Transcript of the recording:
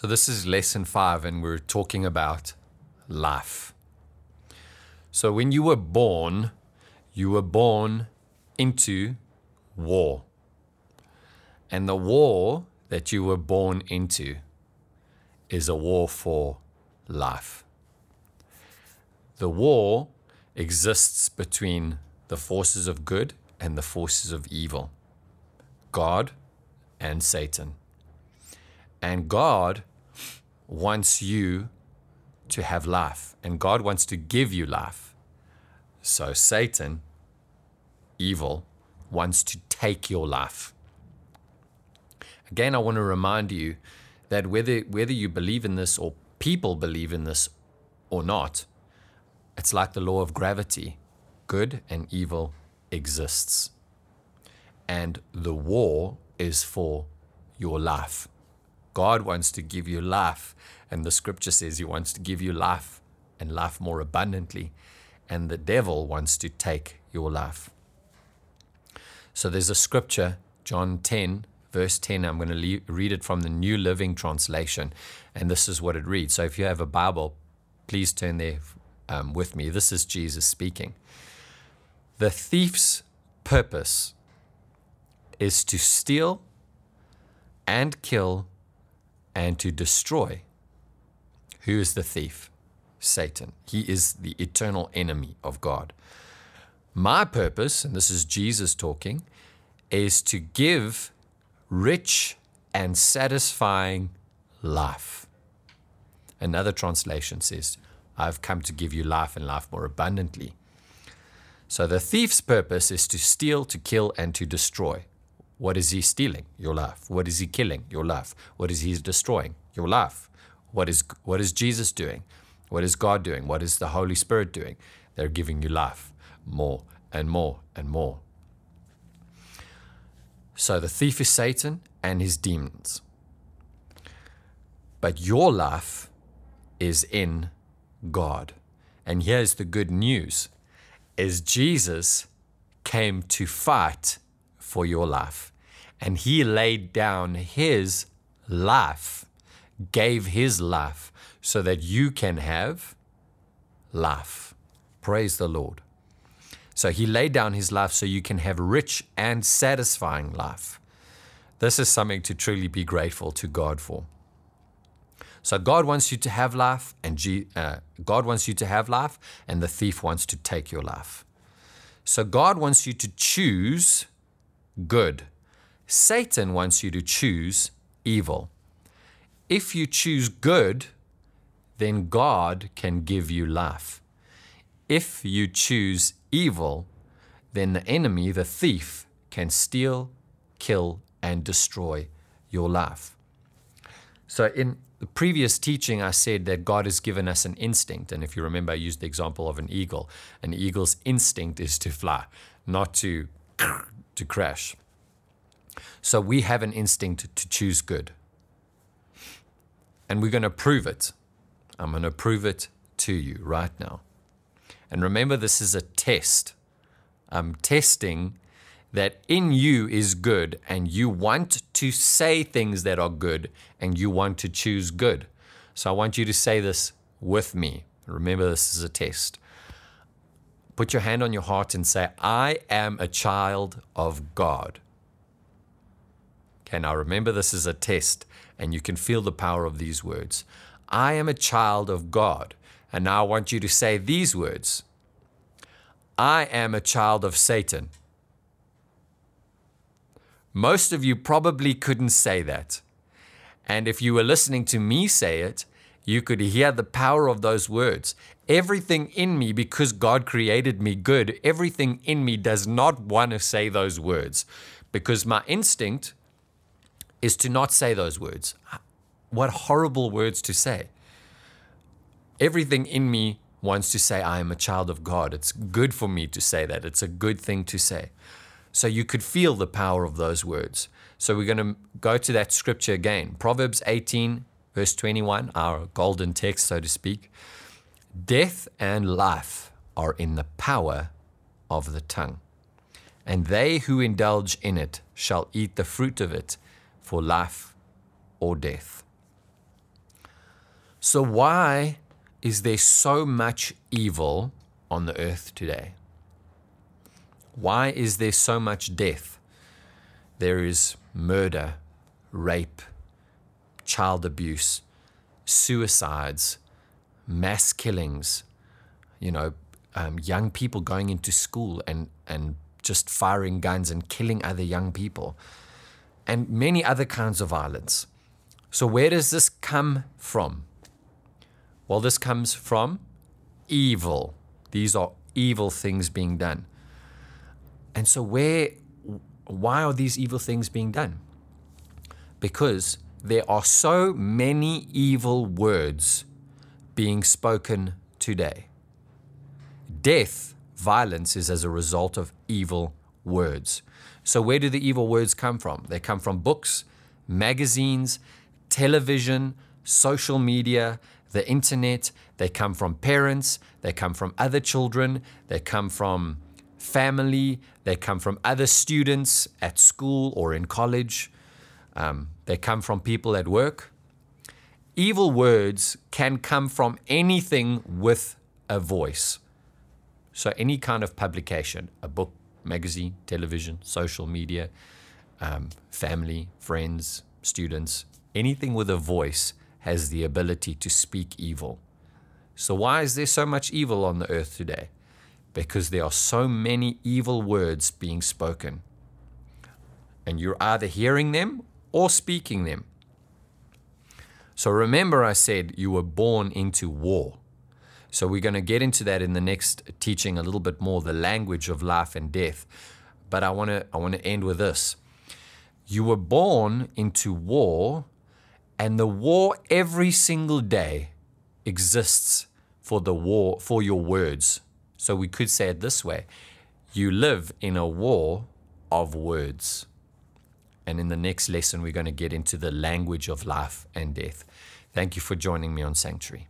So, this is lesson five, and we're talking about life. So, when you were born, you were born into war. And the war that you were born into is a war for life. The war exists between the forces of good and the forces of evil, God and Satan. And God wants you to have life, and God wants to give you life. So Satan, evil, wants to take your life. Again, I want to remind you that whether, whether you believe in this or people believe in this or not, it's like the law of gravity good and evil exists. And the war is for your life. God wants to give you life, and the scripture says He wants to give you life and life more abundantly. And the devil wants to take your life. So there's a scripture, John 10, verse 10. I'm going to read it from the New Living Translation. And this is what it reads. So if you have a Bible, please turn there um, with me. This is Jesus speaking. The thief's purpose is to steal and kill and to destroy. Who is the thief? Satan. He is the eternal enemy of God. My purpose, and this is Jesus talking, is to give rich and satisfying life. Another translation says, I've come to give you life and life more abundantly. So the thief's purpose is to steal, to kill, and to destroy. What is he stealing? Your life. What is he killing? Your life. What is he destroying? Your life. What is, what is Jesus doing? What is God doing? What is the Holy Spirit doing? They're giving you life more and more and more. So the thief is Satan and his demons. But your life is in God. And here's the good news is Jesus came to fight for your life. And he laid down his life, gave his life so that you can have life. Praise the Lord. So he laid down his life so you can have rich and satisfying life. This is something to truly be grateful to God for. So God wants you to have life, and G, uh, God wants you to have life, and the thief wants to take your life. So God wants you to choose good. Satan wants you to choose evil. If you choose good, then God can give you life. If you choose evil, then the enemy, the thief, can steal, kill, and destroy your life. So, in the previous teaching, I said that God has given us an instinct. And if you remember, I used the example of an eagle. An eagle's instinct is to fly, not to, to crash. So we have an instinct to choose good. And we're going to prove it. I'm going to prove it to you right now. And remember, this is a test. I'm testing that in you is good and you want to say things that are good and you want to choose good. So I want you to say this with me. Remember, this is a test. Put your hand on your heart and say, I am a child of God. Okay, now remember, this is a test and you can feel the power of these words. I am a child of God. And now I want you to say these words I am a child of Satan. Most of you probably couldn't say that. And if you were listening to me say it, you could hear the power of those words. Everything in me, because God created me good, everything in me does not want to say those words because my instinct is to not say those words. What horrible words to say. Everything in me wants to say, I am a child of God. It's good for me to say that. It's a good thing to say. So you could feel the power of those words. So we're going to go to that scripture again Proverbs 18, verse 21, our golden text, so to speak. Death and life are in the power of the tongue, and they who indulge in it shall eat the fruit of it for life or death. So, why is there so much evil on the earth today? Why is there so much death? There is murder, rape, child abuse, suicides, mass killings, you know, um, young people going into school and, and just firing guns and killing other young people, and many other kinds of violence. So, where does this come from? Well, this comes from evil. These are evil things being done. And so, where, why are these evil things being done? Because there are so many evil words being spoken today. Death, violence is as a result of evil words. So, where do the evil words come from? They come from books, magazines, television, social media, the internet, they come from parents, they come from other children, they come from family, they come from other students at school or in college, um, they come from people at work. Evil words can come from anything with a voice. So, any kind of publication, a book, magazine, television, social media, um, family, friends, students, anything with a voice has the ability to speak evil. So, why is there so much evil on the earth today? Because there are so many evil words being spoken. And you're either hearing them or speaking them. So, remember, I said you were born into war. So, we're going to get into that in the next teaching a little bit more the language of life and death. But I want to I want to end with this. You were born into war and the war every single day exists for the war, for your words. So we could say it this way you live in a war of words. And in the next lesson, we're going to get into the language of life and death. Thank you for joining me on Sanctuary.